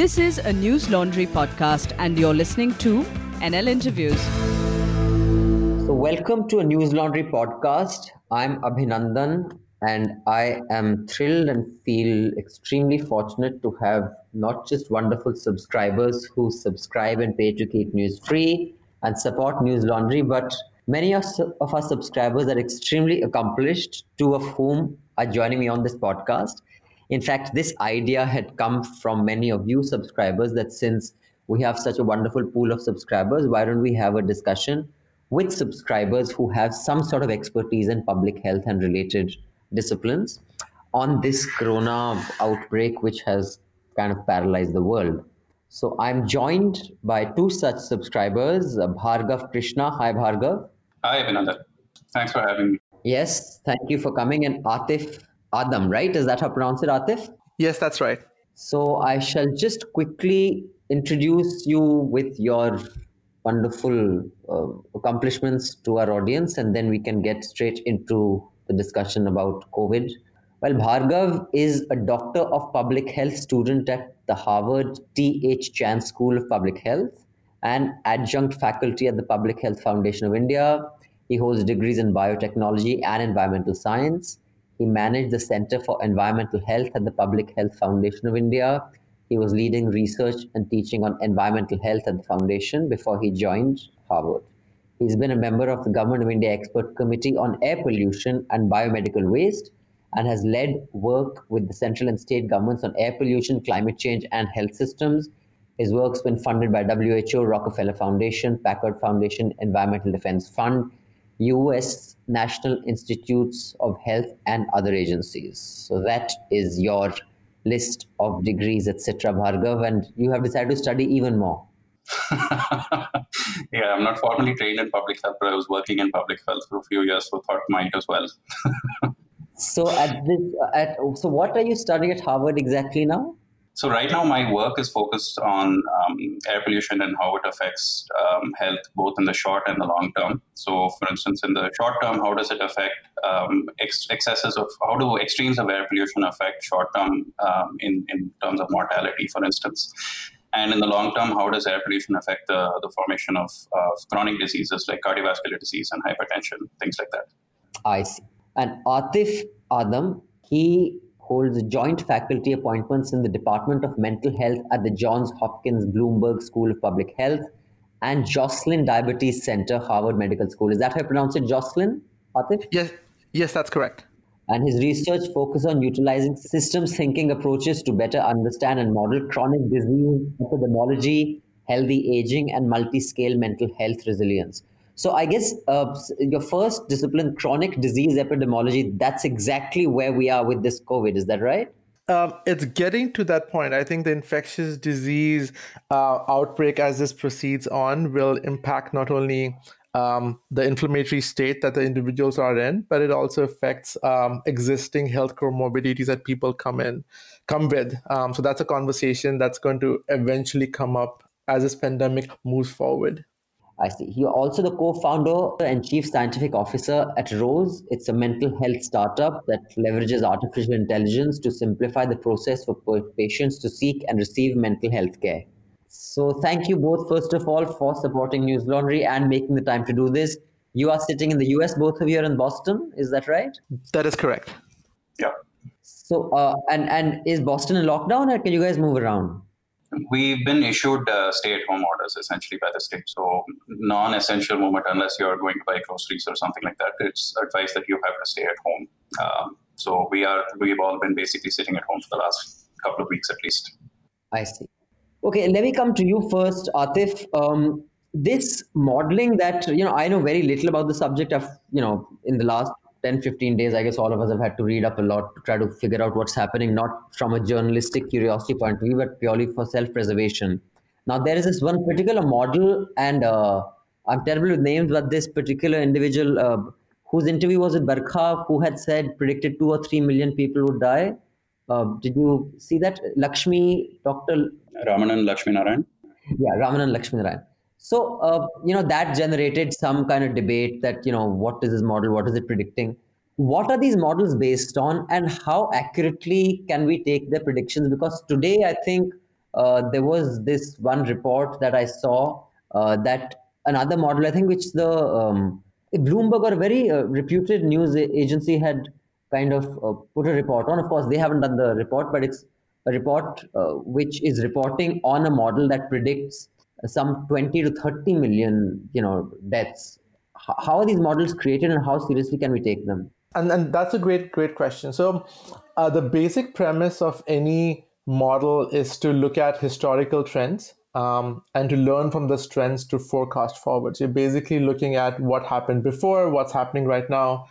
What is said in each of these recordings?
This is a Newslaundry podcast, and you're listening to NL Interviews. So, welcome to a Newslaundry podcast. I'm Abhinandan, and I am thrilled and feel extremely fortunate to have not just wonderful subscribers who subscribe and pay to keep news free and support Newslaundry, but many of, of our subscribers are extremely accomplished, two of whom are joining me on this podcast. In fact, this idea had come from many of you subscribers that since we have such a wonderful pool of subscribers, why don't we have a discussion with subscribers who have some sort of expertise in public health and related disciplines on this corona outbreak, which has kind of paralyzed the world. So I'm joined by two such subscribers, Bhargav Krishna. Hi, Bhargav. Hi, Abhinandan. Thanks for having me. Yes, thank you for coming. And Atif Adam, right? Is that how pronounce it, Atif? Yes, that's right. So I shall just quickly introduce you with your wonderful uh, accomplishments to our audience, and then we can get straight into the discussion about COVID. Well, Bhargav is a doctor of public health student at the Harvard T.H. Chan School of Public Health and adjunct faculty at the Public Health Foundation of India. He holds degrees in biotechnology and environmental science. He managed the Center for Environmental Health at the Public Health Foundation of India. He was leading research and teaching on environmental health at the foundation before he joined Harvard. He's been a member of the Government of India Expert Committee on Air Pollution and Biomedical Waste and has led work with the central and state governments on air pollution, climate change, and health systems. His work's been funded by WHO, Rockefeller Foundation, Packard Foundation, Environmental Defense Fund, US National Institutes of Health, and other agencies. So that is your list of degrees, etc., Bhargav, and you have decided to study even more. yeah, I'm not formally trained in public health, but I was working in public health for a few years, so thought might as well. so at this, at so what are you studying at Harvard exactly now? So right now, my work is focused on um, air pollution and how it affects um, health, both in the short and the long term. So, for instance, in the short term, how does it affect um, ex- excesses of how do extremes of air pollution affect short term um, in in terms of mortality, for instance? And in the long term, how does air pollution affect the, the formation of, of chronic diseases like cardiovascular disease and hypertension, things like that? I see. And Atif Adam, he holds joint faculty appointments in the Department of Mental Health at the Johns Hopkins Bloomberg School of Public Health and Joslin Diabetes Center, Harvard Medical School. Is that how you pronounce it, Joslin? Atif? Yes, yes, that's correct. And his research focuses on utilizing systems thinking approaches to better understand and model chronic disease epidemiology, healthy aging, and multi scale mental health resilience. So I guess uh, your first discipline, chronic disease epidemiology, that's exactly where we are with this COVID. Is that right? Um, it's getting to that point. I think the infectious disease uh, outbreak, as this proceeds on, will impact not only um, the inflammatory state that the individuals are in, but it also affects um, existing health comorbidities that people come in, come with. Um, so that's a conversation that's going to eventually come up as this pandemic moves forward. I see. You're also the co-founder and chief scientific officer at Rose. It's a mental health startup that leverages artificial intelligence to simplify the process for patients to seek and receive mental health care. So thank you both, first of all, for supporting Newslaundry and making the time to do this. You are sitting in the US, both of you are in Boston. Is that right? That is correct. Yeah. So, uh, and and is Boston in lockdown, or can you guys move around? We've been issued uh, stay-at-home orders essentially by the state. So non-essential movement unless you're going to buy groceries or something like that. It's advice that you have to stay at home. Um, so we are we've all been basically sitting at home for the last couple of weeks at least. I see. Okay, let me come to you first, Atif. Um, this modeling that you know, I know very little about the subject. Of you know, in the last 10 15 days i guess all of us have had to read up a lot to try to figure out what's happening not from a journalistic curiosity point of view but purely for self preservation now there is this one particular model and uh, i'm terrible with names but this particular individual uh, whose interview was with Barkha, who had said predicted 2 or 3 million people would die. Uh, did you see that? Lakshmi dr Ramanan Laxminarayan yeah Ramanan Laxminarayan so, uh, you know, that generated some kind of debate that, you know, what is this model? What is it predicting? What are these models based on and how accurately can we take their predictions? Because today, I think uh, there was this one report that I saw uh, that another model, I think, which the um, Bloomberg or very uh, reputed news agency had kind of uh, put a report on. Of course, they haven't done the report, but it's a report uh, which is reporting on a model that predicts some 20 to 30 million, you know, deaths. How are these models created, and how seriously can we take them? And and that's a great great question. So, uh, the basic premise of any model is to look at historical trends um, and to learn from those trends to forecast forward. So you're basically looking at what happened before, what's happening right now,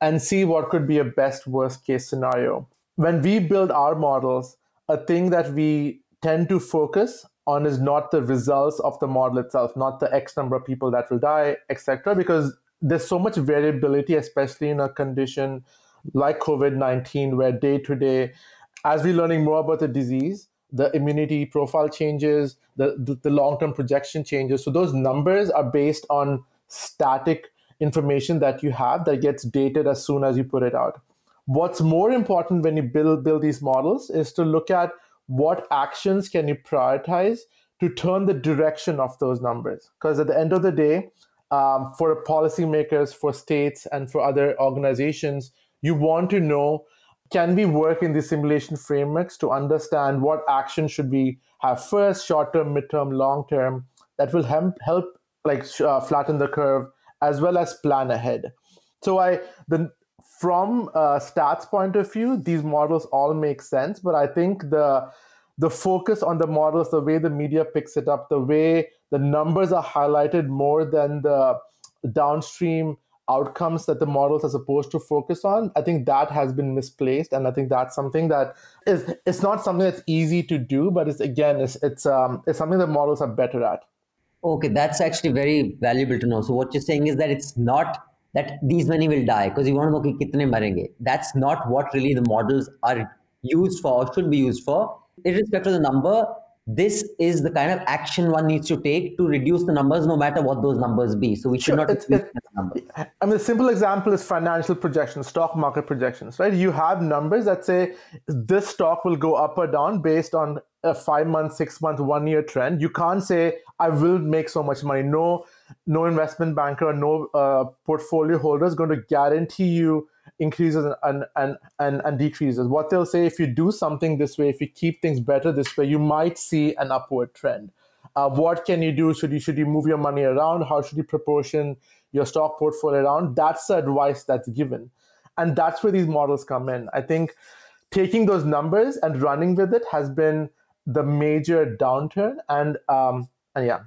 and see what could be a best worst case scenario. When we build our models, a thing that we tend to focus on is not the results of the model itself, not the X number of people that will die, etc. Because there's so much variability, especially in a condition like COVID 19, where day to day, as we're learning more about the disease, the immunity profile changes, the, the, the long term projection changes. So those numbers are based on static information that you have that gets dated as soon as you put it out. What's more important when you build build these models is to look at what actions can you prioritize to turn the direction of those numbers. Because at the end of the day, um, for policymakers, for states, and for other organizations, you want to know can we work in these simulation frameworks to understand what action should we have first, short term, midterm, long term, that will help help like uh, flatten the curve as well as plan ahead. So I the from a stats point of view, these models all make sense, but I think the the focus on the models, the way the media picks it up, the way the numbers are highlighted more than the downstream outcomes that the models are supposed to focus on i think that has been misplaced and i think that's something that is it's not something that's easy to do but it's again it's it's um it's something that models are better at. Okay that's actually very valuable to know. So what you're saying is that it's not that these many will die because you want to know ki kitne marenge that's not what really the models are used for or should be used for. Irrespective of the number this is the kind of action one needs to take to reduce the numbers no matter what those numbers be. So we should sure, not it's, it's, numbers. i mean a simple example is financial projections stock market projections right? You have numbers that say this stock will go up or down based on a five month six month one year trend. You can't say i will make so much money. No no investment banker or no uh, portfolio holder is going to guarantee you increases and, and, and, and decreases. What they'll say, if you do something this way, if you keep things better this way, you might see an upward trend. Uh, what can you do? Should you should you move your money around? How should you proportion your stock portfolio around? That's the advice that's given, and that's where these models come in. I think taking those numbers and running with it has been the major downturn, and um, and yeah,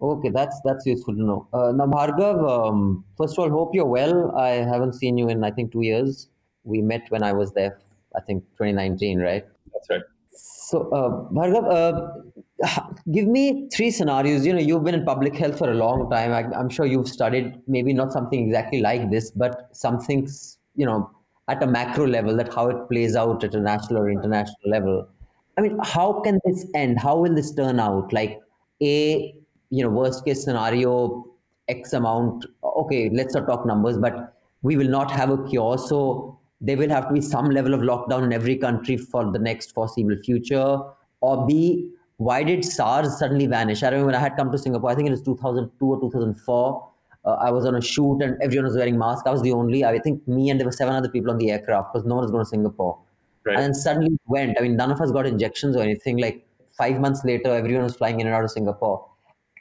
Okay, that's that's useful to know. Uh, now, Bhargav, um, first of all, hope you're well. I haven't seen you in I think two years. We met when I was there, I think 2019, right? That's right. So, uh, Bhargav, uh, give me three scenarios. You know, you've been in public health for a long time. I, I'm sure you've studied maybe not something exactly like this, but something you know at a macro level that how it plays out at a national or international level. I mean, how can this end? How will this turn out? Like, a you know worst case scenario x amount okay let's not talk numbers but we will not have a cure so there will have to be some level of lockdown in every country for the next foreseeable future or b why did SARS suddenly vanish? I remember when I had come to Singapore, I think it was 2002 or 2004. Uh, I was on a shoot and everyone was wearing masks. I was the only, I think me and there were seven other people on the aircraft because no one was going to Singapore. Right. And then suddenly went. I mean, none of us got injections or anything. Like five months later, everyone was flying in and out of Singapore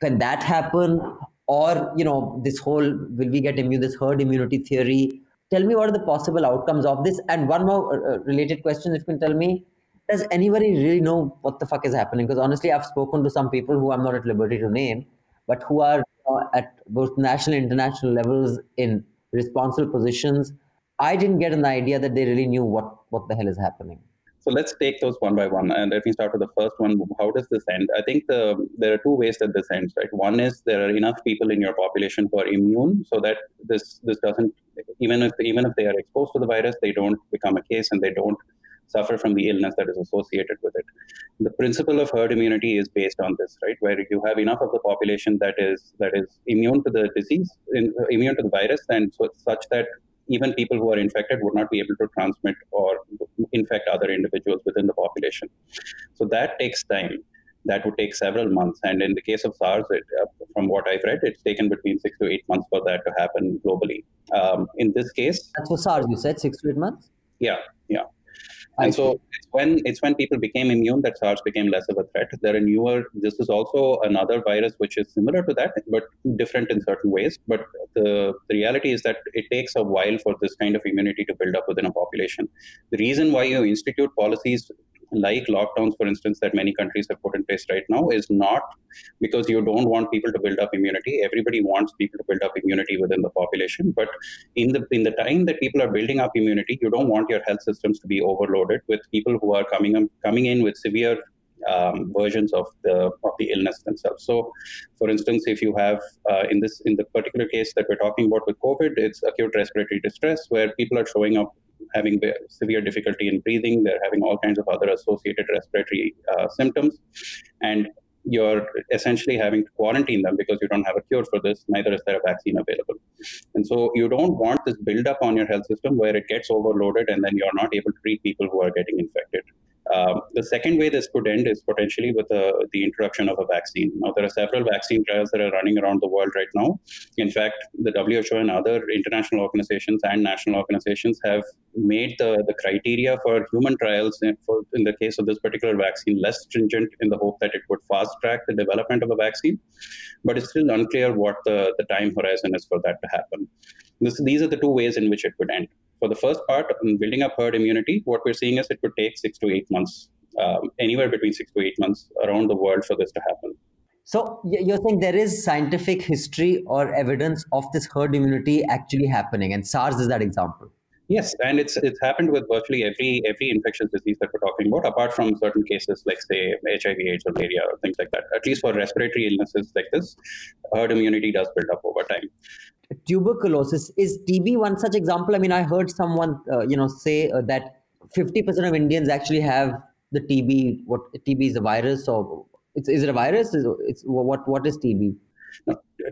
can that happen? Or you know this whole will we get immune this herd immunity theory? Tell me what are the possible outcomes of this. And one more uh, uh, related question if you can tell me does anybody really know what the fuck is happening? Because honestly i've spoken to some people who i'm not at liberty to name but who are uh, at both national and international levels in responsible positions. I didn't get an idea that they really knew what what the hell is happening so let's take those one by one. And let me start with the first one. How does this end? I think the, there are two ways that this ends, right? One is there are enough people in your population who are immune so that this this doesn't even if even if they are exposed to the virus, they don't become a case and they don't suffer from the illness that is associated with it. The principle of herd immunity is based on this, right? Where you have enough of the population that is that is immune to the disease, in, immune to the virus, and so such that even people who are infected would not be able to transmit or infect other individuals within the population. So that takes time. that would take several months. And in the case of SARS, it, uh, from what I've read, it's taken between six to eight months for that to happen globally. Um, in this case, that's for SARS. You said six to eight months. Yeah, yeah. And so it's when it's when people became immune that SARS became less of a threat. There are newer. This is also another virus which is similar to that, but different in certain ways. But the, the reality is that it takes a while for this kind of immunity to build up within a population. The reason why you institute policies like lockdowns, for instance, that many countries have put in place right now, is not because you don't want people to build up immunity. Everybody wants people to build up immunity within the population, but in the in the time that people are building up immunity, you don't want your health systems to be overloaded with people who are coming in, coming in with severe um, versions of the of the illness themselves. So, for instance, if you have uh, in this in the particular case that we're talking about with COVID, it's acute respiratory distress where people are showing up having severe difficulty in breathing. They're having all kinds of other associated respiratory uh, symptoms. And you're essentially having to quarantine them because you don't have a cure for this, neither is there a vaccine available. And so you don't want this buildup on your health system where it gets overloaded and then you're not able to treat people who are getting infected. Um, the second way this could end is potentially with uh, the introduction of a vaccine. Now, there are several vaccine trials that are running around the world right now. In fact, the WHO and other international organizations and national organizations have made the, the criteria for human trials in, for, in the case of this particular vaccine less stringent in the hope that it would fast track the development of a vaccine. But it's still unclear what the, the time horizon is for that to happen. This, these are the two ways in which it could end for the first part, building up herd immunity, what we're seeing is it could take six to eight months, um, anywhere between six to eight months around the world for this to happen. So you're saying there is scientific history or evidence of this herd immunity actually happening, and SARS is that example. Yes, and it's it's happened with virtually every every infectious disease that we're talking about, apart from certain cases like say HIV/AIDS or malaria or things like that. At least for respiratory illnesses like this, herd immunity does build up over time tuberculosis is tb one such example. I mean i heard someone uh, you know say uh, that 50% of indians actually have the tb what tb is a virus or it's, is it a virus? Is it's what what is tb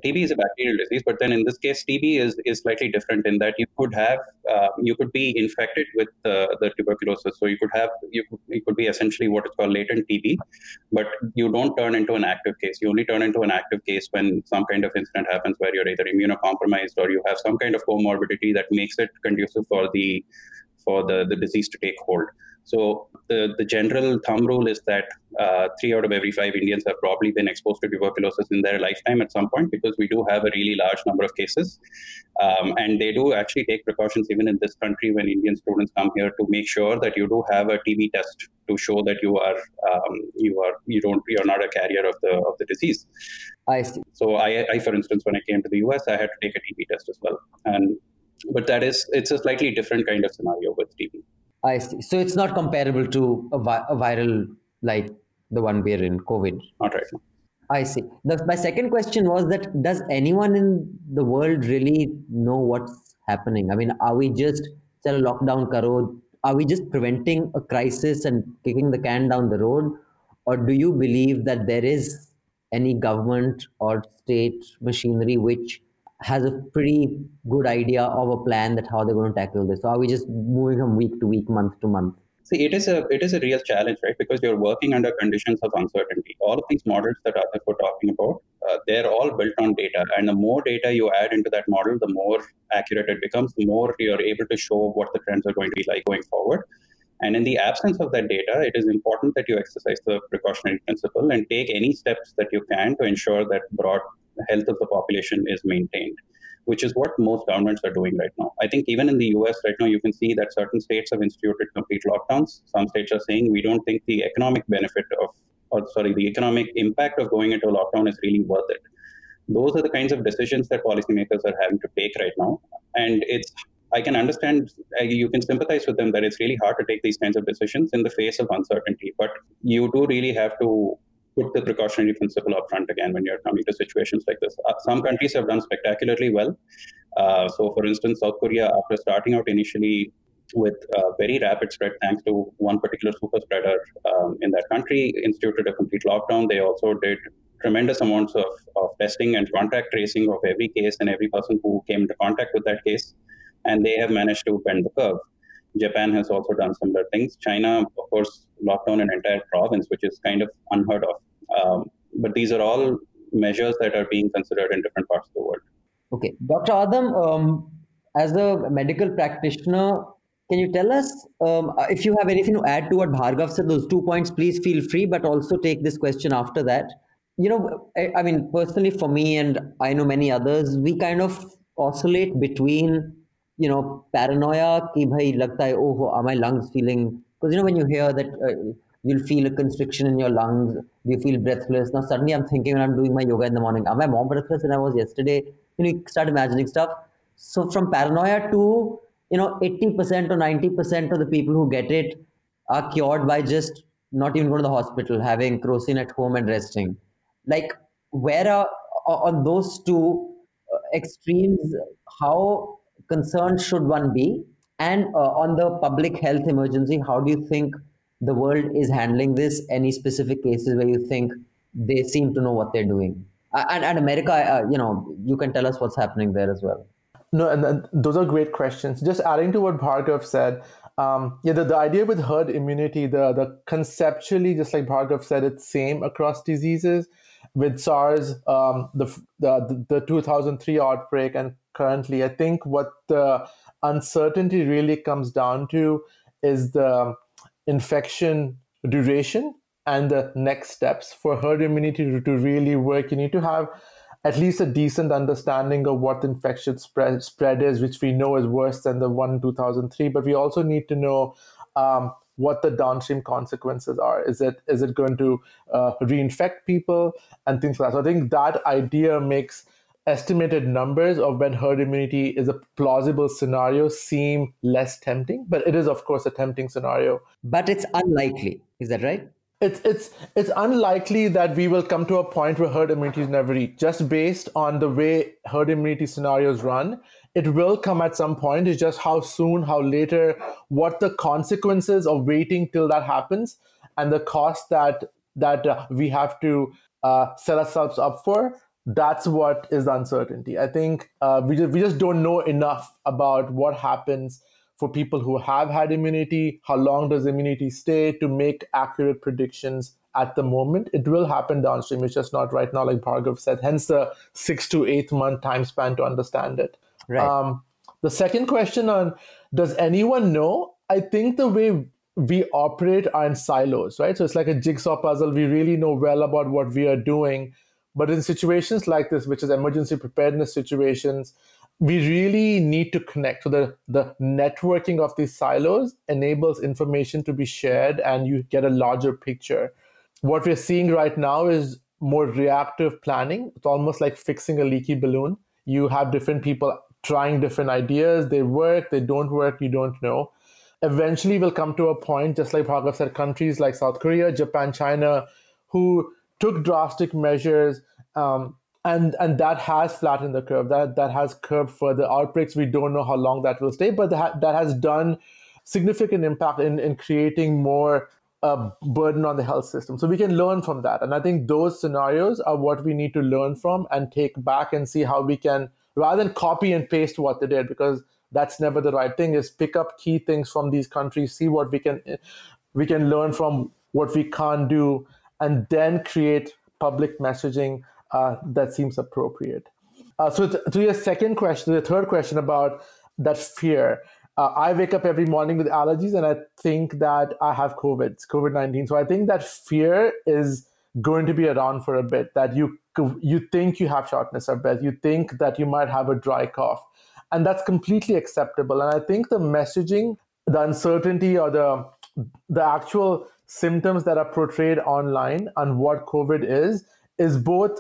TB is a bacterial disease, but then in this case, TB is, is slightly different in that you could have uh, you could be infected with uh, the tuberculosis. So you could have you could, you could be essentially what is called latent TB, but you don't turn into an active case. You only turn into an active case when some kind of incident happens where you're either immunocompromised or you have some kind of comorbidity that makes it conducive for the for the, the disease to take hold. So the, the general thumb rule is that uh, three out of every five Indians have probably been exposed to tuberculosis in their lifetime at some point because we do have a really large number of cases. Um, and they do actually take precautions even in this country when Indian students come here to make sure that you do have a TB test to show that you are um, you are you don't you're not a carrier of the of the disease. I see. So I, I for instance when I came to the US I had to take a TB test as well and but that is it's a slightly different kind of scenario with TB. I see. So it's not comparable to a, vi- a viral like the one we're in, COVID. Not right. I see. The, my second question was that does anyone in the world really know what's happening? I mean, are we just tell lockdown karo? Are we just preventing a crisis and kicking the can down the road, or do you believe that there is any government or state machinery which has a pretty good idea of a plan that how they're going to tackle this. So are we just moving from week to week, month to month? See, it is a it is a real challenge, right? Because you're working under conditions of uncertainty. All of these models that Atif were talking about, uh, they're all built on data, and the more data you add into that model, the more accurate it becomes. The more you're able to show what the trends are going to be like going forward. And in the absence of that data, it is important that you exercise the precautionary principle and take any steps that you can to ensure that broad health of the population is maintained, which is what most governments are doing right now. I think even in the US right now, you can see that certain states have instituted complete lockdowns. Some states are saying we don't think the economic benefit of, or sorry, the economic impact of going into a lockdown is really worth it. Those are the kinds of decisions that policymakers are having to take right now. And it's I can understand, you can sympathize with them that it's really hard to take these kinds of decisions in the face of uncertainty. But you do really have to put the precautionary principle up front again when you're coming to situations like this. Uh, some countries have done spectacularly well. Uh, so, for instance, South Korea, after starting out initially with very rapid spread, thanks to one particular super spreader um, in that country, instituted a complete lockdown. They also did tremendous amounts of, of testing and contact tracing of every case and every person who came into contact with that case. And they have managed to bend the curve. Japan has also done similar things. China, of course, locked down an entire province, which is kind of unheard of. Um, but these are all measures that are being considered in different parts of the world. Okay, Dr. Adam, um, as a medical practitioner, can you tell us um, if you have anything to add to what Bhargav said? Those two points, please feel free, but also take this question after that. You know, I, I mean, personally for me, and I know many others, we kind of oscillate between, you know, paranoia, ki bhai lagta hai, oh, are my lungs feeling? Because, you know, when you hear that uh, you'll feel a constriction in your lungs, you feel breathless. Now, suddenly I'm thinking when I'm doing my yoga in the morning, am I more breathless than I was yesterday? You know, you start imagining stuff. So, from paranoia to you know 80% or 90% of the people who get it are cured by just not even going to the hospital having crocin at home and resting like where are on those two uh, extremes how concerned should one be and uh, on the public health emergency how do you think the world is handling this any specific cases where you think they seem to know what they're doing and, and america uh, you know you can tell us what's happening there as well no, and, those are great questions. Just adding to what Bhargav said, um, yeah, the, the idea with herd immunity, the the conceptually, just like Bhargav said, it's same across diseases. With SARS, um, the, the the 2003 outbreak, and currently, I think what the uncertainty really comes down to is the infection duration and the next steps for herd immunity to, to really work. You need to have at least a decent understanding of what the infection spread, spread is, which we know is worse than the one in 2003. But we also need to know um, what the downstream consequences are. Is it is it going to uh, reinfect people and things like that? So I think that idea makes estimated numbers of when herd immunity is a plausible scenario seem less tempting, but it is of course a tempting scenario. But it's unlikely. Is that right? It's it's it's unlikely that we will come to a point where herd immunity is never reached. Just based on the way herd immunity scenarios run it will come at some point. It's just how soon how later what the consequences of waiting till that happens and the cost that that uh, we have to uh, set ourselves up for that's what is the uncertainty. I think uh, we, just, we just don't know enough about what happens for people who have had immunity, how long does immunity stay to make accurate predictions at the moment. It will happen downstream. It's just not right now, like Bhargav said, hence the six to eight month time span to understand it. Right. Um, the second question on does anyone know? I think the way we operate are in silos, right? So it's like a jigsaw puzzle. We really know well about what we are doing. But in situations like this, which is emergency preparedness situations, we really need to connect. So the, the networking of these silos enables information to be shared and you get a larger picture. What we're seeing right now is more reactive planning. It's almost like fixing a leaky balloon. You have different people trying different ideas. They work, they don't work, you don't know. Eventually, we'll come to a point, just like Bhargav said, countries like South Korea, Japan, China, who took drastic measures um, and and that has flattened the curve. That that has curbed further outbreaks. We don't know how long that will stay but that, that has done significant impact in, in creating more uh, burden on the health system. So we can learn from that. And i think those scenarios are what we need to learn from and take back and see how we can rather than copy and paste what they did because that's never the right thing is pick up key things from these countries see what we can we can learn from what we can't do and then create public messaging uh, that seems appropriate. Uh, so, to, to your second question, the third question about that fear, uh, I wake up every morning with allergies and I think that I have COVID, COVID 19. So, I think that fear is going to be around for a bit that you you think you have shortness of breath, you think that you might have a dry cough, and that's completely acceptable. And I think the messaging, the uncertainty, or the the actual symptoms that are portrayed online on what COVID is is both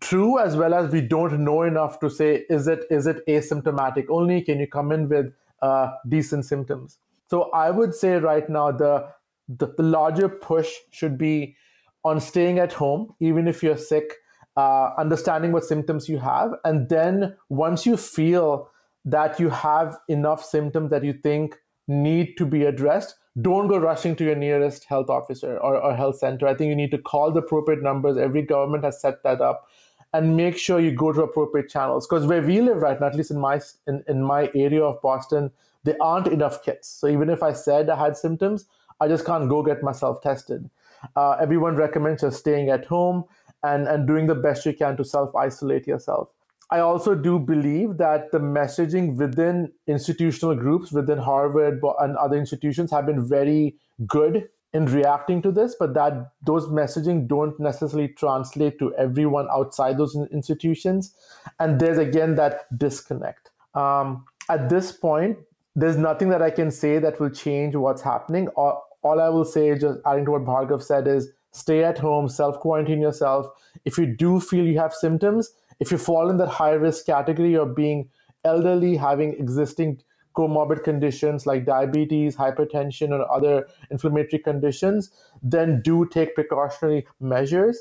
true as well as we don't know enough to say is it is it asymptomatic only? Can you come in with uh, decent symptoms? So i would say right now the, the, the larger push should be on staying at home even if you're sick uh, understanding what symptoms you have. And then once you feel that you have enough symptoms that you think need to be addressed don't go rushing to your nearest health officer or, or health center. I think you need to call the appropriate numbers. Every government has set that up and make sure you go to appropriate channels. Because where we live right now at least in my in, in my area of boston there aren't enough kits. So even if i said i had symptoms i just can't go get myself tested. Uh, everyone recommends just staying at home and, and doing the best you can to self isolate yourself. I also do believe that the messaging within institutional groups, within Harvard and other institutions, have been very good in reacting to this, but that those messaging don't necessarily translate to everyone outside those institutions. And there's again that disconnect. Um, at this point, there's nothing that I can say that will change what's happening. All, all I will say, just adding to what Bhargav said, is stay at home, self quarantine yourself. If you do feel you have symptoms, if you fall in that high risk category of being elderly, having existing comorbid conditions like diabetes, hypertension, or other inflammatory conditions, then do take precautionary measures.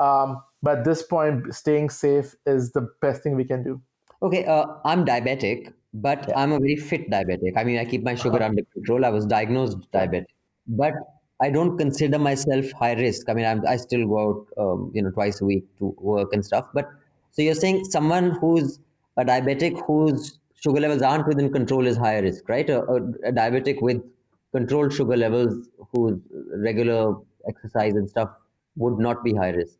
Um, but at this point, staying safe is the best thing we can do. Okay, uh, I'm diabetic, but yeah. I'm a very fit diabetic. I mean, I keep my sugar uh-huh. under control. I was diagnosed diabetic, but I don't consider myself high risk. I mean, I'm, i still go out, um, you know, twice a week to work and stuff. But so you're saying someone who's a diabetic whose sugar levels aren't within control is higher risk, right? A, a, a diabetic with controlled sugar levels whose regular exercise and stuff would not be high risk.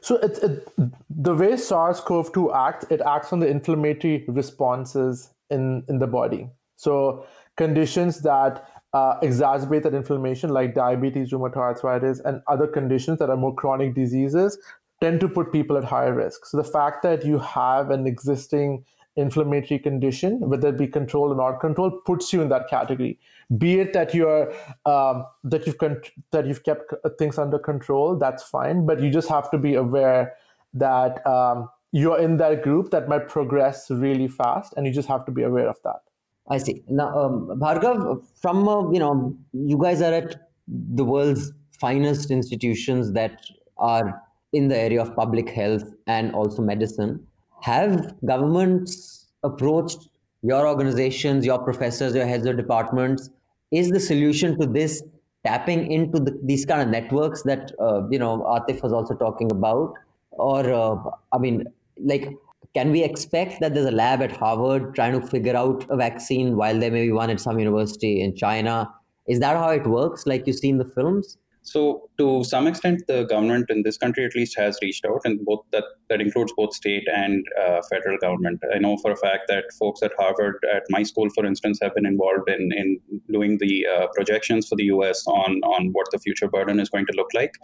So it, it, the way SARS-CoV-2 acts, it acts on the inflammatory responses in, in the body. So conditions that uh, exacerbate that inflammation, like diabetes, rheumatoid arthritis, and other conditions that are more chronic diseases, tend to put people at higher risk. So the fact that you have an existing inflammatory condition, whether it be controlled or not controlled, puts you in that category. Be it that you're um, that you've con- that you've kept things under control, that's fine. But you just have to be aware that um, you're in that group that might progress really fast, and you just have to be aware of that. I see. Now, um, Bhargav, from uh, you know, you guys are at the world's finest institutions that are in the area of public health and also medicine have governments approached your organizations, your professors, your heads of departments? Is the solution to this tapping into the, these kind of networks that uh, you know Atif was also talking about, or uh, I mean, like, can we expect that there's a lab at Harvard trying to figure out a vaccine while there may be one at some university in China? Is that how it works, like you see in the films? So, to some extent, the government in this country at least has reached out, and both that that includes both state and uh, federal government. I know for a fact that folks at Harvard, at my school, for instance, have been involved in in doing the uh, projections for the U.S. on on what the future burden is going to look like,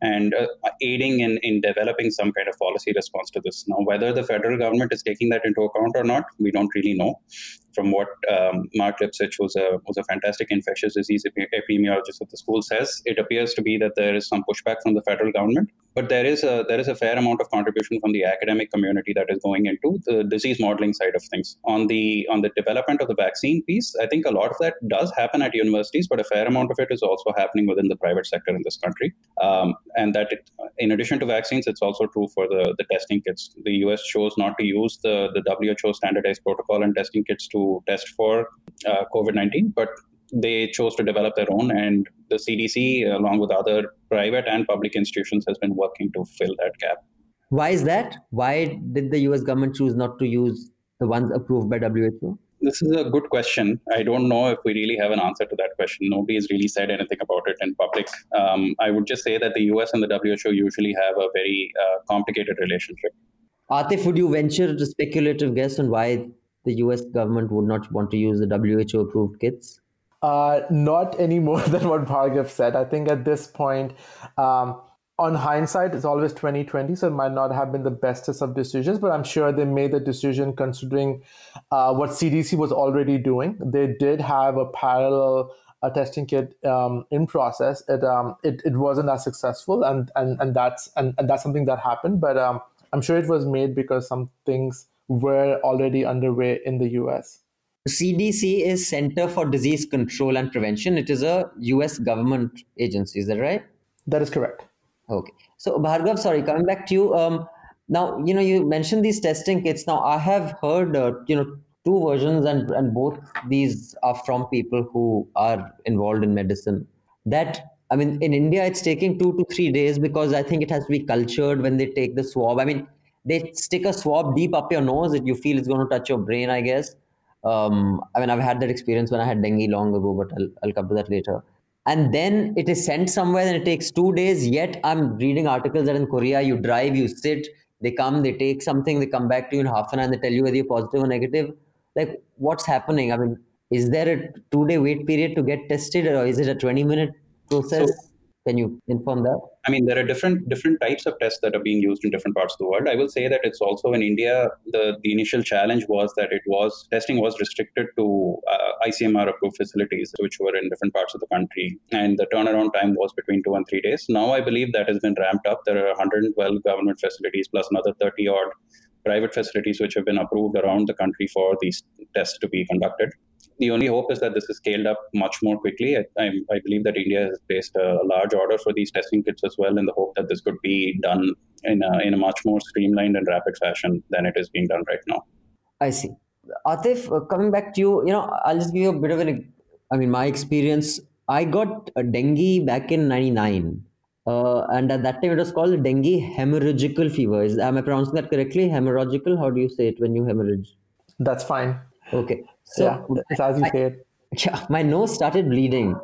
and uh, aiding in in developing some kind of policy response to this. Now, whether the federal government is taking that into account or not, we don't really know from what um, Marc Lipsitch, who's a, who's a fantastic infectious disease epidemiologist at the school, says, it appears to be that there is some pushback from the federal government, but there is a there is a fair amount of contribution from the academic community that is going into the disease modeling side of things. On the on the development of the vaccine piece, I think a lot of that does happen at universities, but a fair amount of it is also happening within the private sector in this country. Um, and that it, in addition to vaccines, it's also true for the, the testing kits. The US chose not to use the, the WHO standardized protocol and testing kits to test for uh, COVID 19, but they chose to develop their own. And the CDC, along with other private and public institutions, has been working to fill that gap. Why is that? Why did the US government choose not to use the ones approved by WHO? This is a good question. I don't know if we really have an answer to that question. Nobody has really said anything about it in public. Um, I would just say that the US and the WHO usually have a very uh, complicated relationship. Atif, would you venture a speculative guess on why the US government would not want to use the WHO approved kits? Uh, not any more than what Bhargav said. I think at this point, um, on hindsight, it's always 2020, so it might not have been the bestest of decisions, but I'm sure they made the decision considering uh, what CDC was already doing. They did have a parallel uh, testing kit um, in process. It, um, it it wasn't as successful, and and and that's and, and that's something that happened. But um, I'm sure it was made because some things were already underway in the US. CDC is Center for Disease Control and Prevention. It is a US government agency, is that right? That is correct. Okay. So, Bhargav, sorry, coming back to you. Um, now, you know, you mentioned these testing kits. Now, I have heard, uh, you know, two versions, and, and both these are from people who are involved in medicine. That, I mean, in India, it's taking two to three days because I think it has to be cultured when they take the swab. I mean, they stick a swab deep up your nose that you feel is going to touch your brain, I guess. Um, I mean, I've had that experience when I had dengue long ago, but I'll, I'll come to that later. and then it is sent somewhere and it takes two days. Yet I'm reading articles that in Korea you drive, you sit, they come, they take something, they come back to you in half an hour and they tell you whether you're positive or negative. Like what's happening? I mean, is there a two day wait period to get tested or is it a 20 minute process? So, can you inform that? I mean, there are different different types of tests that are being used in different parts of the world. I will say that it's also in India. The the initial challenge was that it was testing was restricted to uh, ICMR approved facilities, which were in different parts of the country, and the turnaround time was between two and three days. Now I believe that has been ramped up. There are 112 government facilities plus another 30 odd private facilities which have been approved around the country for these tests to be conducted the only hope is that this is scaled up much more quickly. I, I, I, believe that India has placed a large order for these testing kits as well, in the hope that this could be done in a, in a much more streamlined and rapid fashion than it is being done right now. I see. Atif, uh, coming back to you, you know, I'll just give you a bit of an, I mean, my experience. I got a dengue back in '99. Uh, and at that time, it was called dengue hemorrhagical fever. Is, am I pronouncing that correctly? Hemorrhagical? How do you say it when you hemorrhage? That's fine. Okay. So yeah, it's as you I, said. Yeah, my nose started bleeding,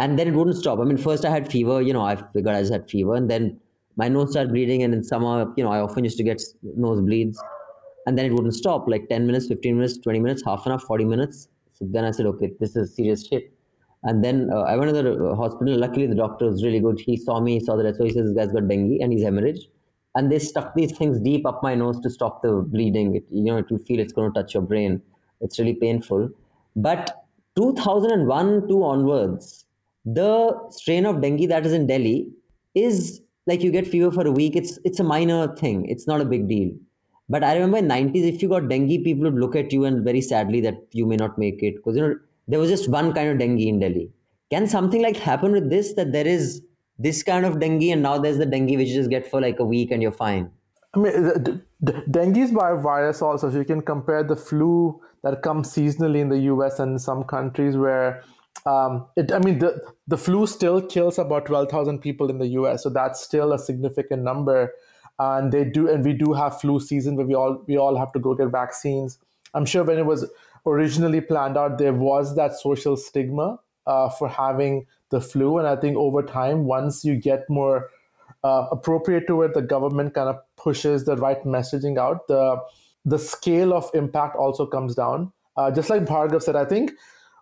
and then it wouldn't stop. I mean, first I had fever. You know, I figured I just had fever, and then my nose started bleeding, and in summer, you know, I often used to get nosebleeds, and then it wouldn't stop. Like ten minutes, fifteen minutes, twenty minutes, half an hour, forty minutes. So then I said, okay, this is serious shit. And then uh, I went to the uh, hospital. Luckily, the doctor was really good. He saw me, he saw the so he says this guy's got dengue and he's hemorrhaged. And they stuck these things deep up my nose to stop the bleeding. It, you know, will feel it's going to touch your brain. It's really painful. But 2001 to onwards, the strain of dengue that is in Delhi is like you get fever for a week. It's it's a minor thing. It's not a big deal. But I remember in 90s, if you got dengue, people would look at you and very sadly that you may not make it because you know there was just one kind of dengue in Delhi. Can something like happen with this that there is this kind of dengue and now there's the dengue which you just get for like a week and you're fine? I mean, the, the, dengue is by virus also. So you can compare the flu that comes seasonally in the US and some countries where um, it, I mean, the, the flu still kills about 12,000 people in the US. So that's still a significant number. And they do, and we do have flu season where we all, we all have to go get vaccines. I'm sure when it was originally planned out, there was that social stigma uh, for having the flu. And I think over time, once you get more uh, appropriate to it, the government kind of pushes the right messaging out. The the scale of impact also comes down. Uh, just like Bhargav said, I think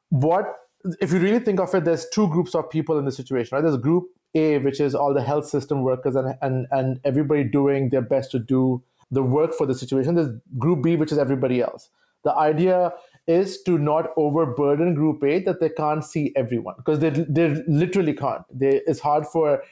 what if you really think of it, there's two groups of people in the situation, right? There's group A, which is all the health system workers and and and everybody doing their best to do the work for the situation. There's group B, which is everybody else. The idea is to not overburden group A that they can't see everyone because they they literally can't. They, it's hard for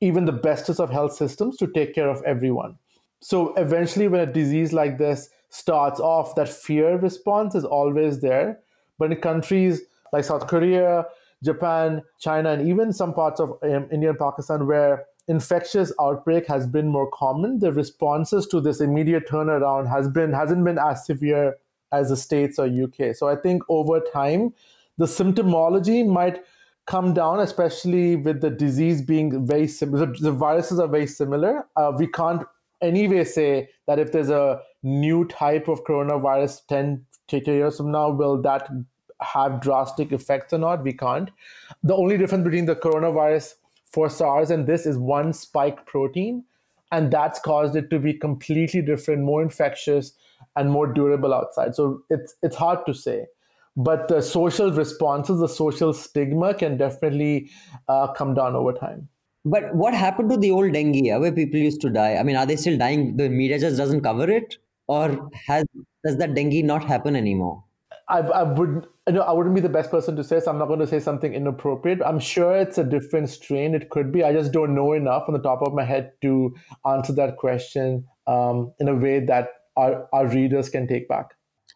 even the bestest of health systems to take care of everyone. So eventually, when a disease like this starts off, that fear response is always there. But in countries like South Korea, Japan, China, and even some parts of um, India and Pakistan where infectious outbreak has been more common, the responses to this immediate turnaround has been hasn't been as severe as the states or UK. So I think over time, the symptomology might come down, especially with the disease being very similar. The viruses are very similar. Uh, we can't anyway say that if there's a new type of coronavirus 10 years from now, will that have drastic effects or not? We can't. The only difference between the coronavirus for SARS and this is one spike protein, and that's caused it to be completely different, more infectious, and more durable outside. So it's it's hard to say. But the social responses, the social stigma can definitely uh, come down over time. But what happened to the old dengue where people used to die? I mean, are they still dying? The media just doesn't cover it, or has does that dengue not happen anymore? I, I would you know I wouldn't be the best person to say, so I'm not going to say something inappropriate. I'm sure it's a different strain. It could be. I just don't know enough on the top of my head to answer that question um, in a way that our, our readers can take back.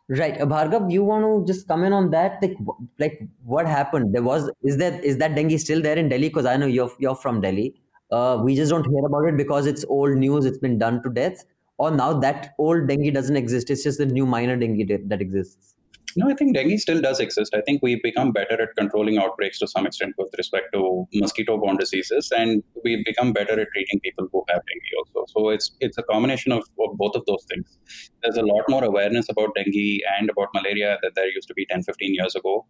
Right, uh, Bhargav, you want to just comment on that? Like, like what happened? There was is that is that dengue still there in Delhi? Because I know you're you're from Delhi. Uh, we just don't hear about it because it's old news. It's been done to death. Or now that old dengue doesn't exist. It's just the new minor dengue that exists. No, I think dengue still does exist. I think we've become better at controlling outbreaks to some extent with respect to mosquito-borne diseases, and we've become better at treating people who have dengue also. So it's it's a combination of, of both of those things. There's a lot more awareness about dengue and about malaria that there used to be 10, 15 years ago.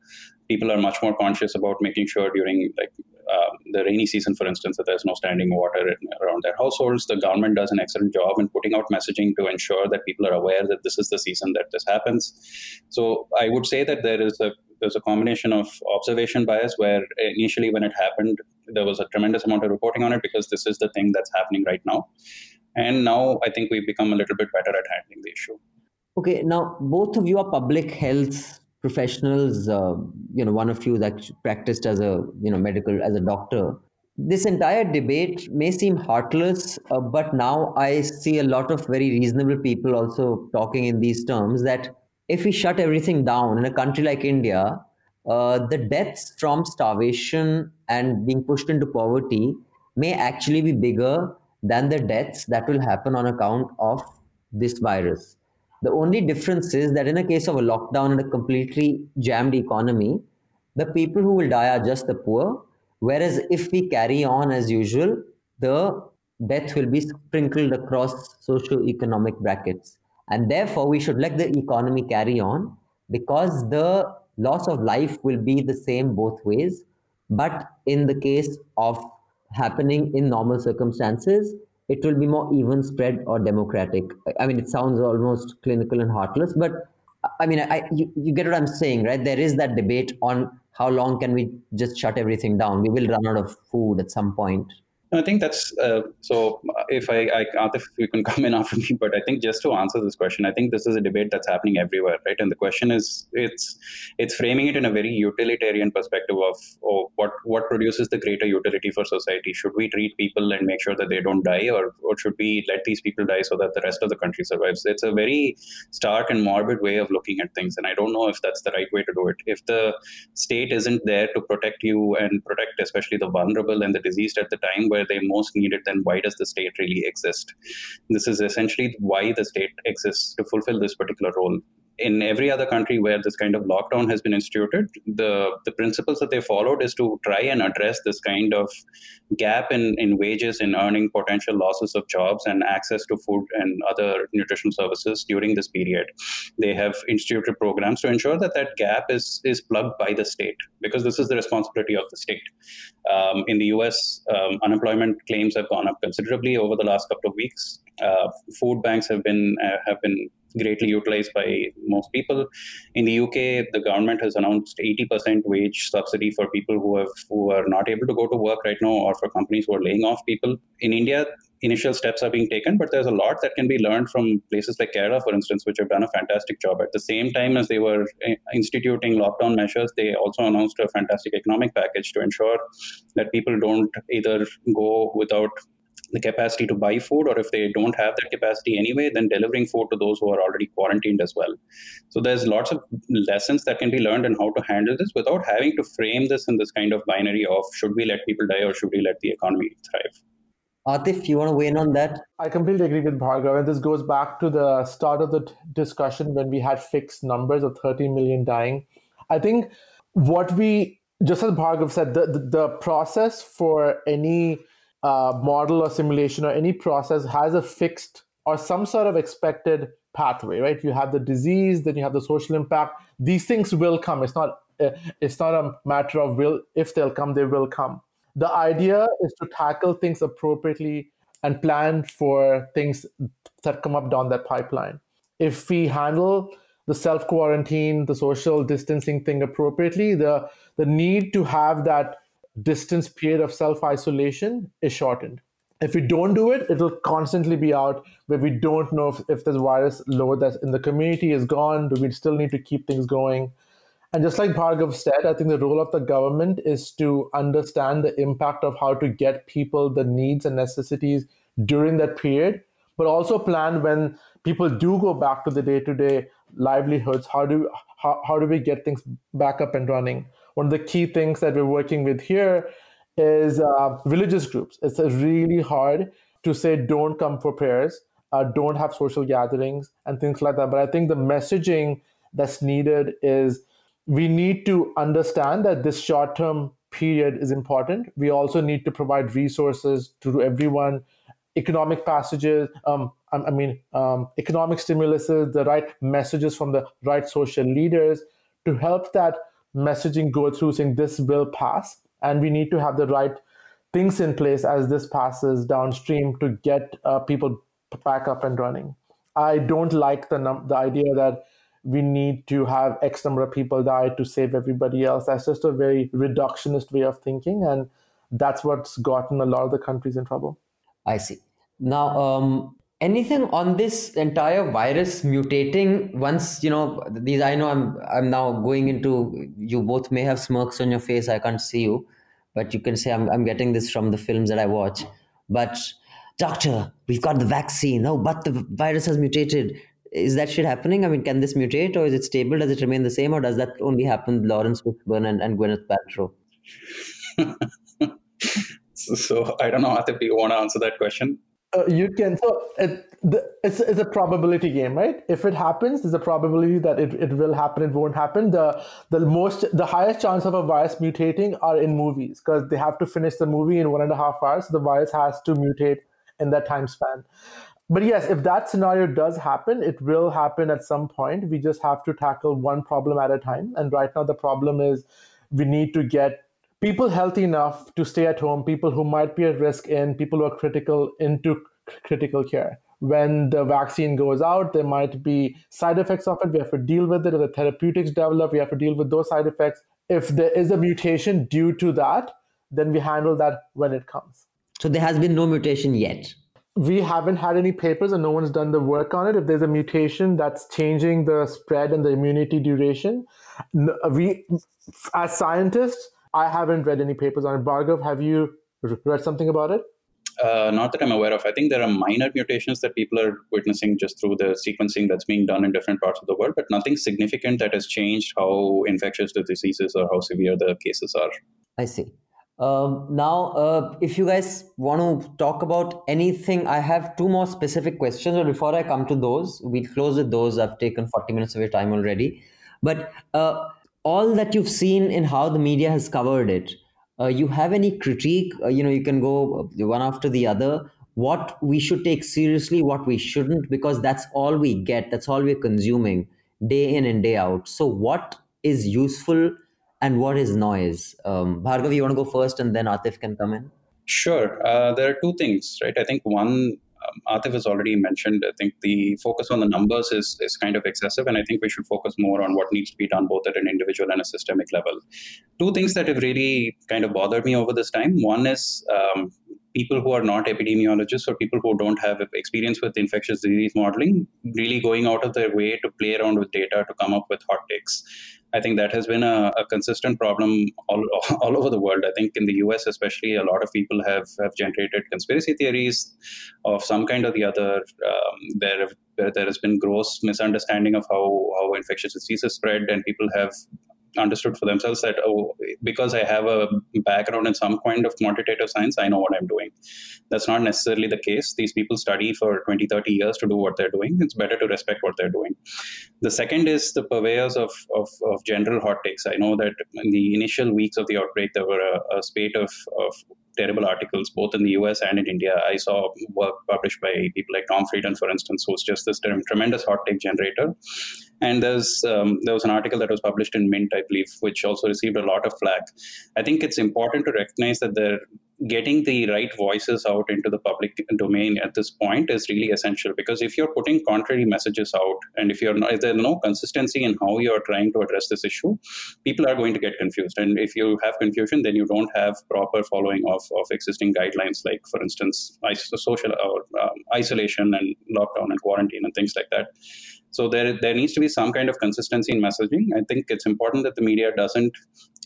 People are much more conscious about making sure during like um, the rainy season, for instance, that there's no standing water around their households. The government does an excellent job in putting out messaging to ensure that people are aware that this is the season that this happens. So I would say that there is a there's a combination of observation bias where initially when it happened there was a tremendous amount of reporting on it because this is the thing that's happening right now and now i think we've become a little bit better at handling the issue okay now both of you are public health professionals, uh, you know, one of you that practiced as a, you know, medical, as a doctor. This entire debate may seem heartless, uh, but now I see a lot of very reasonable people also talking in these terms that if we shut everything down in a country like India, uh, the deaths from starvation and being pushed into poverty may actually be bigger than the deaths that will happen on account of this virus. The only difference is that in a case of a lockdown and a completely jammed economy, the people who will die are just the poor. Whereas if we carry on as usual, the death will be sprinkled across socio-economic brackets. And therefore, we should let the economy carry on because the loss of life will be the same both ways. But in the case of happening in normal circumstances, it will be more even spread or democratic. I mean, it sounds almost clinical and heartless, but I mean, I, you, you get what I'm saying, right? There is that debate on how long can we just shut everything down. We will run out of food at some point. I think that's uh, so. If I, I, if you can come in after me, but I think just to answer this question, I think this is a debate that's happening everywhere, right? And the question is, it's it's framing it in a very utilitarian perspective of oh, what what produces the greater utility for society. Should we treat people and make sure that they don't die, or or should we let these people die so that the rest of the country survives? It's a very stark and morbid way of looking at things, and I don't know if that's the right way to do it. If the state isn't there to protect you and protect especially the vulnerable and the diseased at the time where they most need it, then why does the state really exist? This is essentially why the state exists to fulfill this particular role in every other country where this kind of lockdown has been instituted, the, the principles that they followed is to try and address this kind of gap in, in wages, in earning potential losses of jobs and access to food and other nutritional services during this period. They have instituted programs to ensure that that gap is, is plugged by the state because this is the responsibility of the state. Um, in the US, um, unemployment claims have gone up considerably over the last couple of weeks. Uh, food banks have been uh, have been greatly utilized by most people. In the UK, the government has announced 80% wage subsidy for people who have who are not able to go to work right now, or for companies who are laying off people. In India, initial steps are being taken, but there's a lot that can be learned from places like Kerala, for instance, which have done a fantastic job. At the same time as they were eh, instituting lockdown measures, they also announced a fantastic economic package to ensure that people don't either go without the capacity to buy food, or if they don't have that capacity anyway, then delivering food to those who are already quarantined as well. So there's lots of lessons that can be learned on how to handle this without having to frame this in this kind of binary of should we let people die or should we let the economy thrive. Atif, you want to weigh in on that? I completely agree with Bhargav. And this goes back to the start of the t- discussion when we had fixed numbers of 30 million dying. I think what we, just as Bhargav said, the, the, the process for any uh, model or simulation or any process has a fixed or some sort of expected pathway right? You have the disease then you have the social impact. These things will come. It's not uh, it's not a matter of will if they'll come they will come. The idea is to tackle things appropriately and plan for things that come up down that pipeline. If we handle the self quarantine the social distancing thing appropriately the the need to have that distance period of self isolation is shortened. If we don't do it, it'll constantly be out where we don't know if, if this virus load that's in the community is gone. Do we still need to keep things going? And just like Bhargav said, I think the role of the government is to understand the impact of how to get people the needs and necessities during that period, but also plan when people do go back to the day-to-day livelihoods. How do how, how do we get things back up and running? One of the key things that we're working with here is uh, religious groups. It's really hard to say don't come for prayers, uh, don't have social gatherings, and things like that. But I think the messaging that's needed is we need to understand that this short term period is important. We also need to provide resources to everyone, economic passages, um, I mean, um, economic stimuluses, the right messages from the right social leaders to help that messaging go through saying this will pass. And we need to have the right things in place as this passes downstream to get uh, people back up and running. I don't like the num- the idea that we need to have X number of people die to save everybody else. That's just a very reductionist way of thinking, and that's what's gotten a lot of the countries in trouble. I see. Now, um, anything on this entire virus mutating once you know these? I know I'm I'm now going into. You both may have smirks on your face. I can't see you, but you can say I'm I'm getting this from the films that I watch. But doctor, we've got the vaccine. Oh, but the virus has mutated is that shit happening? I mean, can this mutate or is it stable? Does it remain the same or does that only happen with Laurence Fishburne and, and Gwyneth Paltrow? so, so, I don't know, do you want to answer that question? Uh, you can. So it, the, it's, it's a probability game, right? If it happens, there's a probability that it, it will happen, it won't happen. The the most the highest chance of a virus mutating are in movies because they have to finish the movie in one and a half hours. So the virus has to mutate in that time span but yes, if that scenario does happen, it will happen at some point. We just have to tackle one problem at a time. And right now, the problem is we need to get people healthy enough to stay at home, people who might be at risk in, people who are critical into critical care. When the vaccine goes out, there might be side effects of it. We have to deal with it. If the therapeutics develop, we have to deal with those side effects. If there is a mutation due to that, then we handle that when it comes. So there has been no mutation yet we haven't had any papers and no one's done the work on it. If there's a mutation that's changing the spread and the immunity duration, we, as scientists, I haven't read any papers on it. Bhargav, have you read something about it? Uh, not that I'm aware of. I think there are minor mutations that people are witnessing just through the sequencing that's being done in different parts of the world, but nothing significant that has changed how infectious the diseases or how severe the cases are. I see. Um, now, uh, if you guys want to talk about anything, I have two more specific questions. But before I come to those, we close with those. I've taken 40 minutes of your time already. But uh, all that you've seen in how the media has covered it, uh, you have any critique? Uh, you know, you can go one after the other. What we should take seriously, what we shouldn't, because that's all we get. That's all we're consuming day in and day out. So, what is useful? and what is noise? Um, Bhargav, you want to go first and then Atif can come in? Sure. Uh, there are two things, right? I think one, um, Atif has already mentioned, I think the focus on the numbers is, is kind of excessive, and I think we should focus more on what needs to be done both at an individual and a systemic level. Two things that have really kind of bothered me over this time. One is um, people who are not epidemiologists or people who don't have experience with infectious disease modeling really going out of their way to play around with data to come up with hot takes. I think that has been a, a, consistent problem all, all over the world. I think in the US, especially, a lot of people have, have generated conspiracy theories of some kind or the other. Um, there, there has been gross misunderstanding of how, how infectious diseases spread, and people have understood for themselves that oh because i have a background in some kind of quantitative science i know what i'm doing. That's not necessarily the case. These people study for 20 30 years to do what they're doing. It's better to respect what they're doing. The second is the purveyors of, of, of general hot takes. I know that in the initial weeks of the outbreak there were a, a spate of, of terrible articles both in the US and in India. I saw work published by people like Tom Frieden, for instance, who's just this tremendous hot take generator. And there's um, there was an article that was published in Mint, I believe, which also received a lot of flack. I think it's important to recognize that they're getting the right voices out into the public domain at this point is really essential because if you're putting contrary messages out and if you're not if there's no consistency in how you're trying to address this issue people are going to get confused. And if you have confusion then you don't have proper following of, of existing guidelines like for instance social or um, isolation and lockdown and quarantine and things like that so there, there needs to be some kind of consistency in messaging. I think it's important that the media doesn't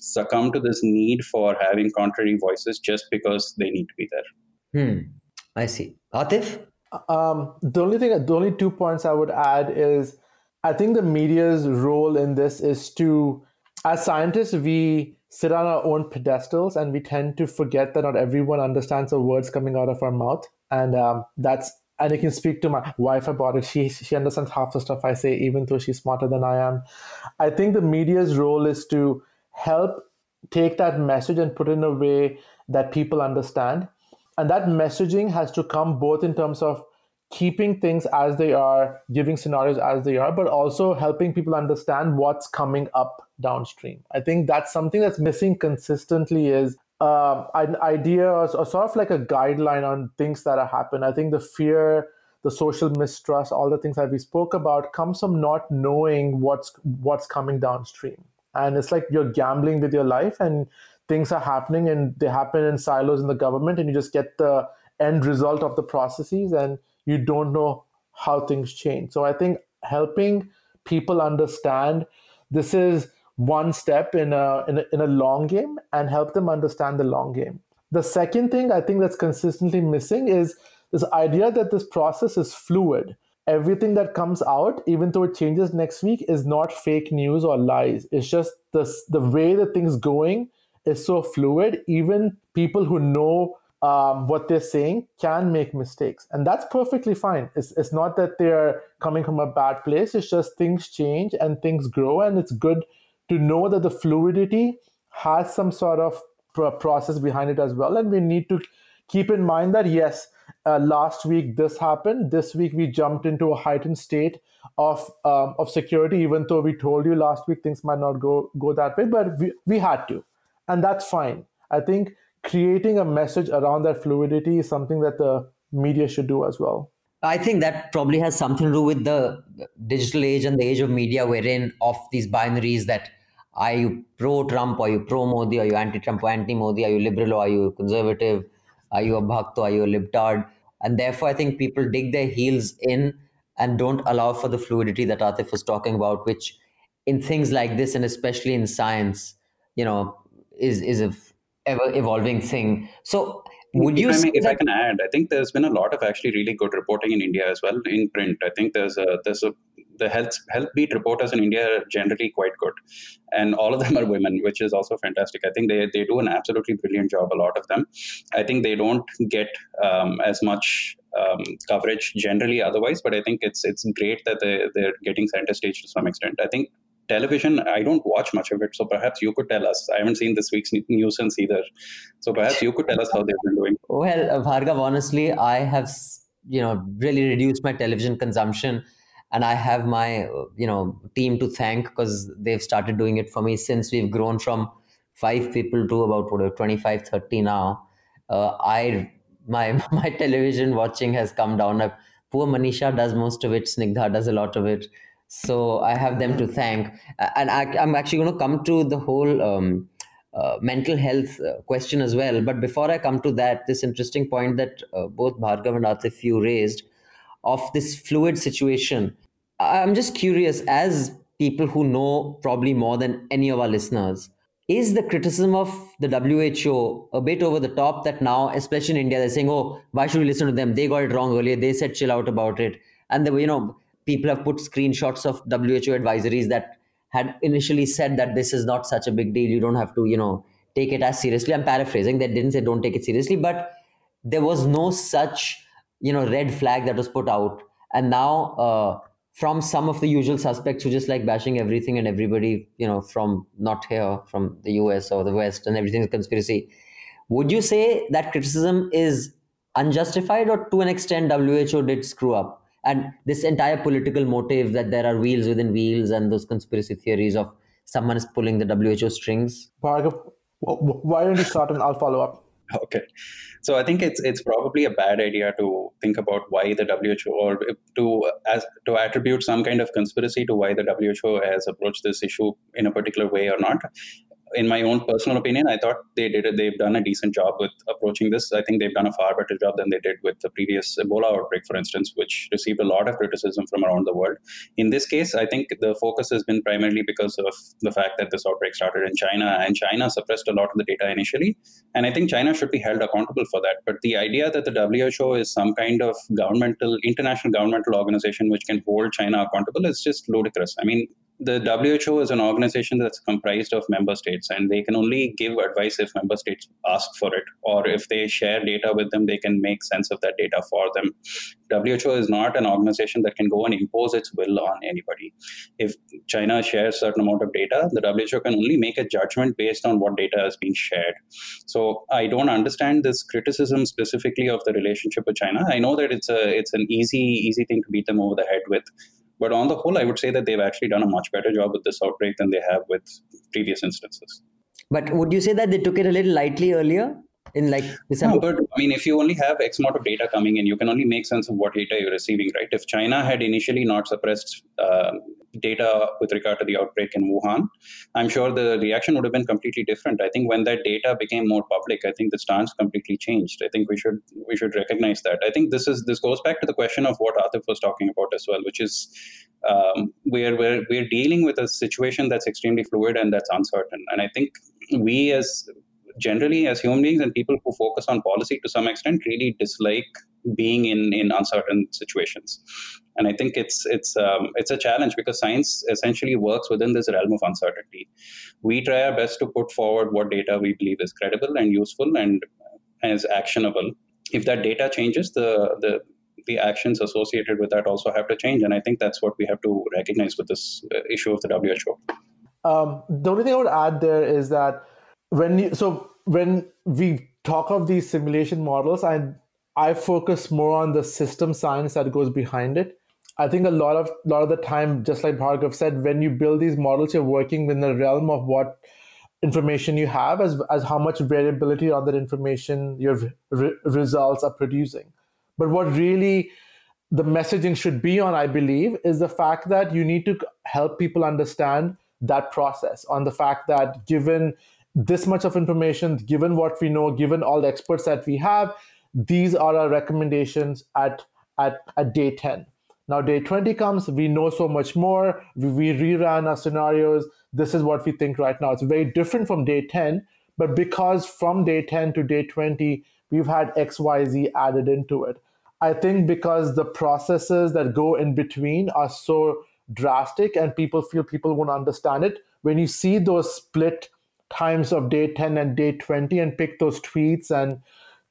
succumb to this need for having contrary voices just because they need to be there. Hmm. I see. Atif? Um, the only thing, the only two points I would add is I think the media's role in this is to, as scientists, we sit on our own pedestals and we tend to forget that not everyone understands the words coming out of our mouth. And um, that's and you can speak to my wife about it. She she understands half the stuff I say, even though she's smarter than I am. I think the media's role is to help take that message and put it in a way that people understand. And that messaging has to come both in terms of keeping things as they are, giving scenarios as they are, but also helping people understand what's coming up downstream. I think that's something that's missing consistently is uh, an idea or, or sort of like a guideline on things that are happen. I think the fear, the social mistrust, all the things that we spoke about comes from not knowing what's what's coming downstream. And it's like you're gambling with your life and things are happening and they happen in silos in the government and you just get the end result of the processes and you don't know how things change. So I think helping people understand this is one step in a, in a in a long game and help them understand the long game. The second thing I think that's consistently missing is this idea that this process is fluid. Everything that comes out, even though it changes next week, is not fake news or lies. It's just the, the way that thing's going is so fluid. Even people who know um, what they're saying can make mistakes. And that's perfectly fine. It's, it's not that they're coming from a bad place. It's just things change and things grow. And it's good to know that the fluidity has some sort of process behind it as well. And we need to keep in mind that, yes, uh, last week this happened. This week we jumped into a heightened state of um, of security, even though we told you last week things might not go go that way, but we, we had to. And that's fine. I think creating a message around that fluidity is something that the media should do as well. I think that probably has something to do with the digital age and the age of media, wherein of these binaries that are you pro Trump, are you pro Modi, are you anti Trump or anti Modi, are you liberal? Or are you conservative, are you a bhakt? Or are you a libtard? And therefore, I think people dig their heels in and don't allow for the fluidity that Atif was talking about, which in things like this and especially in science, you know, is is a ever evolving thing. So would you if, I, may, if I, can add, I think there's been a lot of actually really good reporting in India as well in print. I think there's a there's a the health health beat reporters in India are generally quite good, and all of them are women, which is also fantastic. I think they they do an absolutely brilliant job. A lot of them, I think they don't get um, as much um, coverage generally otherwise, but I think it's it's great that they they're getting center stage to some extent. I think television, I don't watch much of it. So perhaps you could tell us. I haven't seen this week's Newsance either. So perhaps you could tell us how they've been doing. Well, uh, Bhargav, honestly, I have you know really reduced my television consumption and i have my you know team to thank because they've started doing it for me since we've grown from five people to about what, 25 30 now uh, i my my television watching has come down uh, poor manisha does most of it snigdha does a lot of it so I have them to thank. And I, am actually going to come to the whole um, uh, mental health uh, question as well. But before I come to that, this interesting point that uh, both Bhargav and Atif you raised of this fluid situation, I'm just curious, as people who know probably more than any of our listeners, is the criticism of the WHO a bit over the top that now, especially in India, they're saying, oh, why should we listen to them? They got it wrong earlier. They said chill out about it. And were, you know, people have put screenshots of WHO advisories that had initially said that this is not such a big deal. You don't have to, you know, take it as seriously. I'm paraphrasing. They didn't say don't take it seriously, but there was no such, you know, red flag that was put out. And now, uh, from some of the usual suspects who just like bashing everything and everybody, you know, from not here, from the US or the West, and everything is conspiracy. Would you say that criticism is unjustified, or to an extent, WHO did screw up? And this entire political motive that there are wheels within wheels and those conspiracy theories of someone is pulling the WHO strings. Bhargav, why don't you start and I'll follow up? Okay, so I think it's it's probably a bad idea to think about why the WHO or to as to attribute some kind of conspiracy to why the WHO has approached this issue in a particular way or not in my own personal opinion, I thought they did it. They've done a decent job with approaching this. I think they've done a far better job than they did with the previous Ebola outbreak, for instance, which received a lot of criticism from around the world. In this case, I think the focus has been primarily because of the fact that this outbreak started in China, and China suppressed a lot of the data initially. And I think China should be held accountable for that. But the idea that the WHO is some kind of governmental, international governmental organization which can hold China accountable is just ludicrous. I mean, the WHO is an organization that's comprised of member states, and they can only give advice if member states ask for it, or if they share data with them, they can make sense of that data for them. WHO is not an organization that can go and impose its will on anybody. If China shares a certain amount of data, the WHO can only make a judgment based on what data has been shared. So I don't understand this criticism specifically of the relationship with China. I know that it's a it's an easy easy thing to beat them over the head with but on the whole, I would say that they've actually done a much better job with this outbreak than they have with previous instances. But would you say that they took it a little lightly earlier? in like December? No, but I mean, if you only have X amount of data coming in, you can only make sense of what data you're receiving, right? If China had initially not suppressed uh, data with regard to the outbreak in Wuhan, I'm sure the reaction would have been completely different. I think when that data became more public, I think the stance completely changed. I think we should we should recognize that. I think this is this goes back to the question of what Atif was talking about as well, which is um, we're, we're we're dealing with a situation that's extremely fluid and that's uncertain. And I think we as generally as human beings and people who focus on policy to some extent really dislike being in in uncertain situations. And i think it's it's um, it's a challenge because science essentially works within this realm of uncertainty. We try our best to put forward what data we believe is credible and useful and is actionable. If that data changes the the the actions associated with that also have to change. And i think that's what we have to recognize with this uh, issue of the who um, the only thing i would add there is that when you so when we talk of these simulation models i i focus more on the system science that goes behind it. I think a lot of lot of the time just like bhargav said when you build these models you're working within the realm of what information you have as as how much variability on that information your re- results are producing. But what really the messaging should be on i believe is the fact that you need to help people understand that process on the fact that given this much of information, given what we know, given all the experts that we have, these are our recommendations at, at, at day 10. Now, day 20 comes, we know so much more. We, we rerun our scenarios. This is what we think right now. It's very different from day 10, but because from day 10 to day 20, we've had XYZ added into it. I think because the processes that go in between are so drastic and people feel people won't understand it, when you see those split times of day 10 and day 20 and pick those tweets and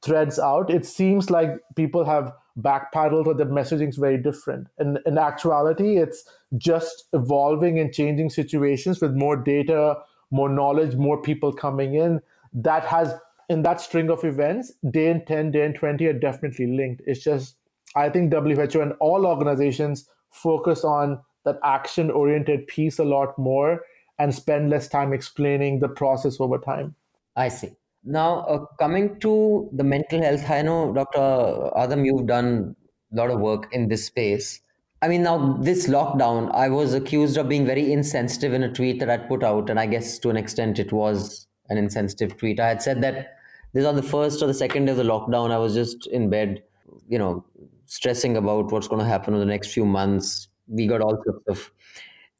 threads out, it seems like people have backpedaled or the messaging is very different. And in actuality, it's just evolving and changing situations with more data, more knowledge, more people coming in. That has in that string of events, day and 10, day and 20 are definitely linked. It's just I think WHO and all organizations focus on that action oriented piece a lot more and spend less time explaining the process over time. I see. Now, uh, coming to the mental health, I know, Dr. Adam, you've done a lot of work in this space. I mean, now this lockdown, I was accused of being very insensitive in a tweet that I'd put out, and I guess to an extent it was an insensitive tweet. I had said that this on the first or the second day of the lockdown, I was just in bed, you know, stressing about what's going to happen in the next few months. We got all sorts of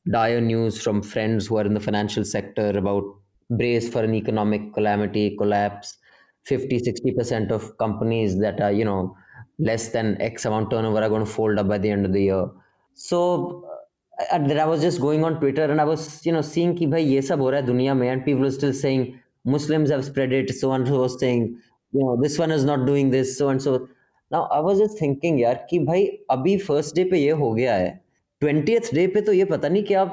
dire news from friends who are in the financial sector about brace for an economic calamity collapse. 50 60% of companies that are you know less than x amount turnover are going to fold up by the end of the year. So uh, i was just going on twitter and i was you know seeing ki bhai ye sab ho raha hai duniya mein and people are still saying muslims have spread it so and so was saying you know this one is not doing this so and so now i was just thinking yaar ki bhai abhi first day pe ye ho gaya hai 20th day pe to ye pata nahi kya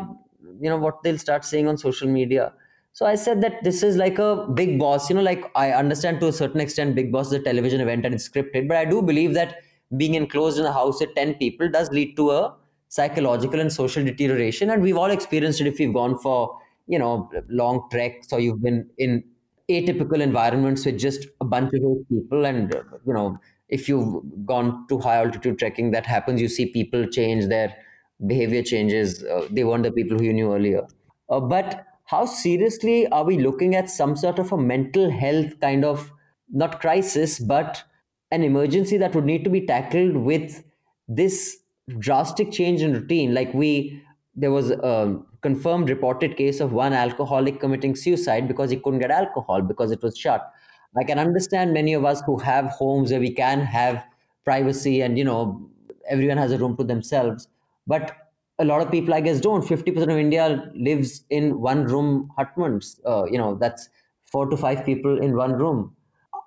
you know what they'll start saying on social media. So i said that this is like a Bigg Boss you know like i understand to a certain extent Bigg Boss is a television event and it's scripted but i do believe that being enclosed in a house with 10 people does lead to a psychological and social deterioration and we've all experienced it if we've gone for you know long treks or you've been in atypical environments with just a bunch of people and you know if you've gone to high altitude trekking that happens you see people change their behavior changes. Uh, they weren't the people who you knew earlier. Uh, but how seriously are we looking at some sort of a mental health kind of not crisis, but an emergency that would need to be tackled with this drastic change in routine? Like we, there was a confirmed reported case of one alcoholic committing suicide because he couldn't get alcohol because it was shut. I can understand many of us who have homes where we can have privacy and you know everyone has a room to themselves but a lot of people, I guess, don't. 50% of India lives in one room hutments. Uh, you know, that's four to five people in one room.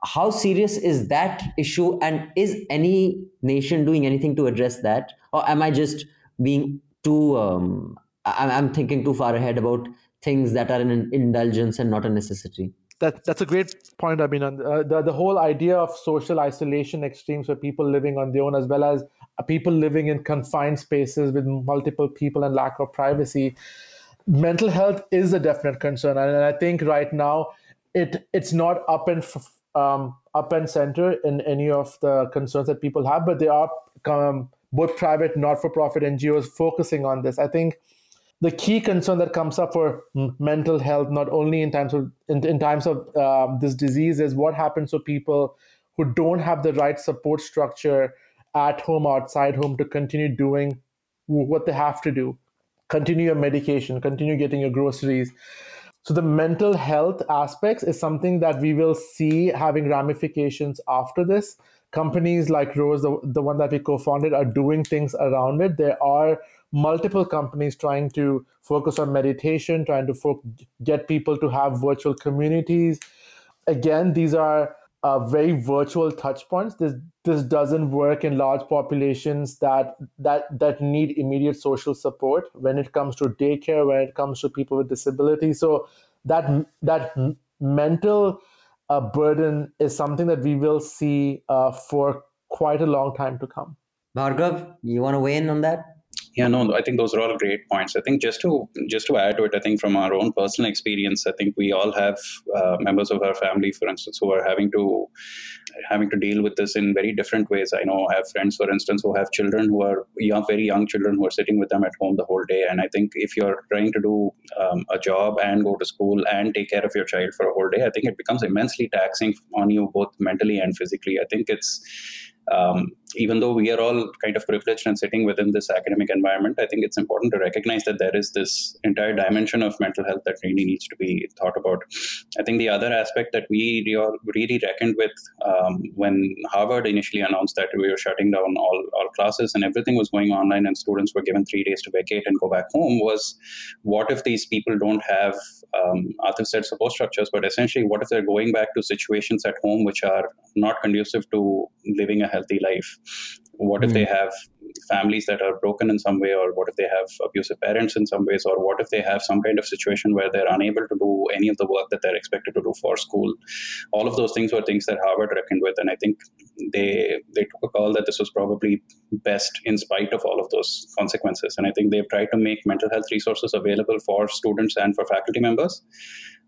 How serious is that issue? And is any nation doing anything to address that? Or am I just being too, um, I'm thinking too far ahead about things that are an indulgence and not a necessity? that that's a great point. I mean, uh, the the whole idea of social isolation extremes for people living on their own, as well as people living in confined spaces with multiple people and lack of privacy. Mental health is a definite concern, and I think right now it it's not up and um, up and center in any of the concerns that people have, but there are um, both private, not-for-profit NGOs focusing on this. I think the key concern that comes up for mental health, not only in times of in, in times of um, this disease, is what happens to people who don't have the right support structure at home, outside home, to continue doing what they have to do, continue your medication, continue getting your groceries. So the mental health aspects is something that we will see having ramifications after this. Companies like Rose, the, the one that we co-founded, are doing things around it. There are multiple companies trying to focus on meditation, trying to fo- get people to have virtual communities. Again, these are uh, very virtual touch points. This this doesn't work in large populations that that that need immediate social support when it comes to daycare, when it comes to people with disabilities. So that that mental uh, burden is something that we will see uh, for quite a long time to come. Bhargav, you want to weigh in on that? Yeah, no, I think those are all great points. I think just to just to add to it, I think from our own personal experience, I think we all have uh, members of our family, for instance, who are having to having to deal with this in very different ways. I know I have friends, for instance, who have children who are young, very young children who are sitting with them at home the whole day. And I think if you're trying to do um, a job and go to school and take care of your child for a whole day, I think it becomes immensely taxing on you both mentally and physically. I think it's um, even though we are all kind of privileged and sitting within this academic environment, I think it's important to recognize that there is this entire dimension of mental health that really needs to be thought about. I think the other aspect that we really reckoned with um, when Harvard initially announced that we were shutting down all, all classes and everything was going online and students were given three days to vacate and go back home was what if these people don't have um, Atif said support structures, but essentially what if they're going back to situations at home which are not conducive to living a healthy life? What if mm. they hmm. have families that are broken in some way, or what if they have abusive parents in some ways, or what if they have some kind of situation where they're unable to do any of the work that they're expected to do for school? All of those things were things that Harvard reckoned with, and I think they they took a call that this was probably best in spite of all of those consequences. And I think they've tried to make mental health resources available for students and for faculty members.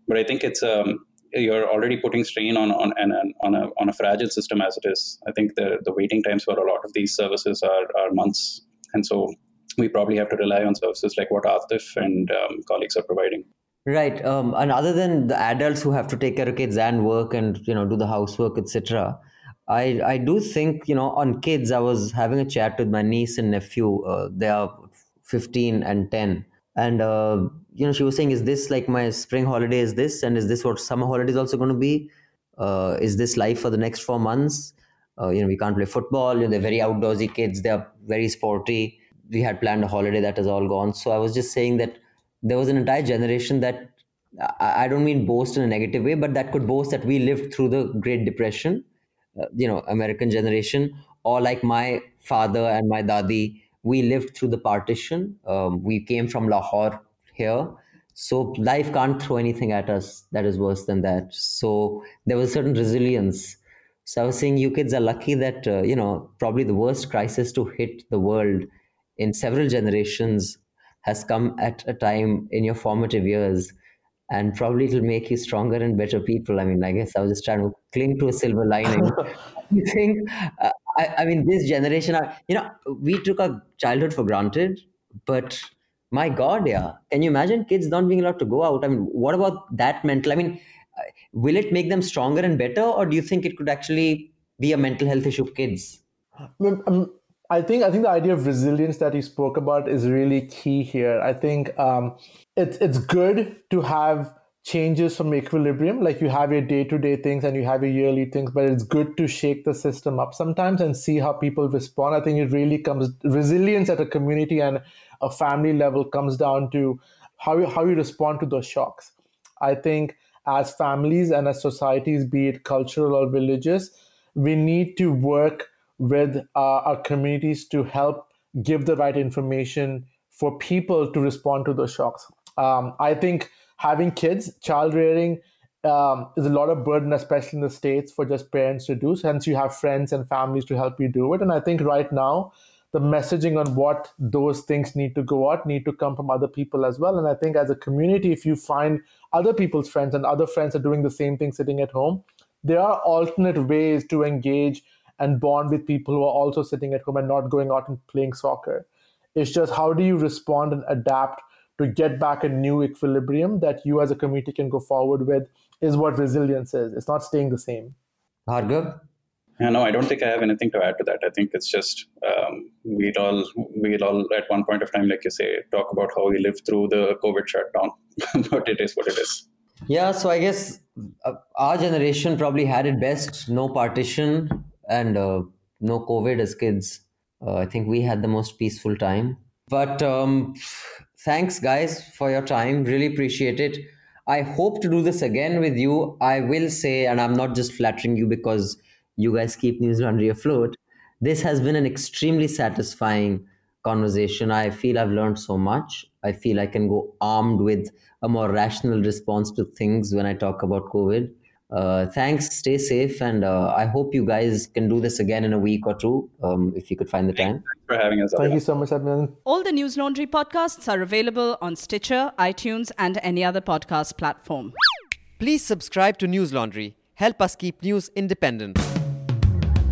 But I think it's um, you're already putting strain on on an, on a on a fragile system as it is. I think the the waiting times for a lot of these services are are months, and so we probably have to rely on services like what Atif and um, colleagues are providing. Right, um, and other than the adults who have to take care of kids and work and you know do the housework, etc. I I do think you know on kids. I was having a chat with my niece and nephew. Uh, they are 15 and 10 and uh, you know she was saying is this like my spring holiday is this and is this what summer holiday is also going to be? Uh, is this life for the next four months? Uh, you know we can't play football you know they're very outdoorsy kids they're very sporty. We had planned a holiday that has all gone. So i was just saying that there was an entire generation that i, I don't mean boast in a negative way but that could boast that we lived through the great depression. Uh, you know american generation or like my father and my dadi we lived through the partition. Um, we came from Lahore here. So life can't throw anything at us that is worse than that. So there was a certain resilience. So I was saying you kids are lucky that, uh, you know, probably the worst crisis to hit the world in several generations has come at a time in your formative years. And probably it'll make you stronger and better people. I mean, I guess I was just trying to cling to a silver lining. you think uh, I, I mean, this generation, you know, we took our childhood for granted, but my God, yeah. Can you imagine kids not being allowed to go out? I mean, what about that mental? I mean, uh, will it make them stronger and better, or do you think it could actually be a mental health issue of kids? Um, I think I think the idea of resilience that you spoke about is really key here. I think um, it's it's good to have changes from equilibrium. Like you have your day to day things and you have your yearly things, but it's good to shake the system up sometimes and see how people respond. I think it really comes resilience at a community and a family level comes down to how you, how you respond to those shocks. I think as families and as societies, be it cultural or religious, we need to work with uh, our communities to help give the right information for people to respond to those shocks. Um, I think having kids, child rearing, um, is a lot of burden, especially in the states, for just parents to do. Hence, you have friends and families to help you do it. And I think right now, the messaging on what those things need to go out need to come from other people as well. And I think as a community, if you find other people's friends and other friends are doing the same thing sitting at home, there are alternate ways to engage and bond with people who are also sitting at home and not going out and playing soccer. It's just how do you respond and adapt to get back a new equilibrium that you as a community can go forward with is what resilience is. It's not staying the same. Bhargav? Yeah, no, I don't think I have anything to add to that. I think it's just um, we'd all we'd all at one point of time, like you say, talk about how we lived through the COVID shutdown, but it is what it is. Yeah, so I guess uh, our generation probably had it best. No partition and uh, no COVID as kids. Uh, I think we had the most peaceful time. But um, thanks, guys, for your time. Really appreciate it. I hope to do this again with you. I will say, and I'm not just flattering you because you guys keep Newslaundry afloat. This has been an extremely satisfying conversation. I feel I've learned so much. I feel I can go armed with a more rational response to things when I talk about COVID. Uh, thanks. Stay safe, and uh, I hope you guys can do this again in a week or two um, if you could find the time. Thanks for having us. Thank you so much, Adnan. All the Newslaundry podcasts are available on Stitcher, iTunes, and any other podcast platform. Please subscribe to Newslaundry. Help us keep news independent.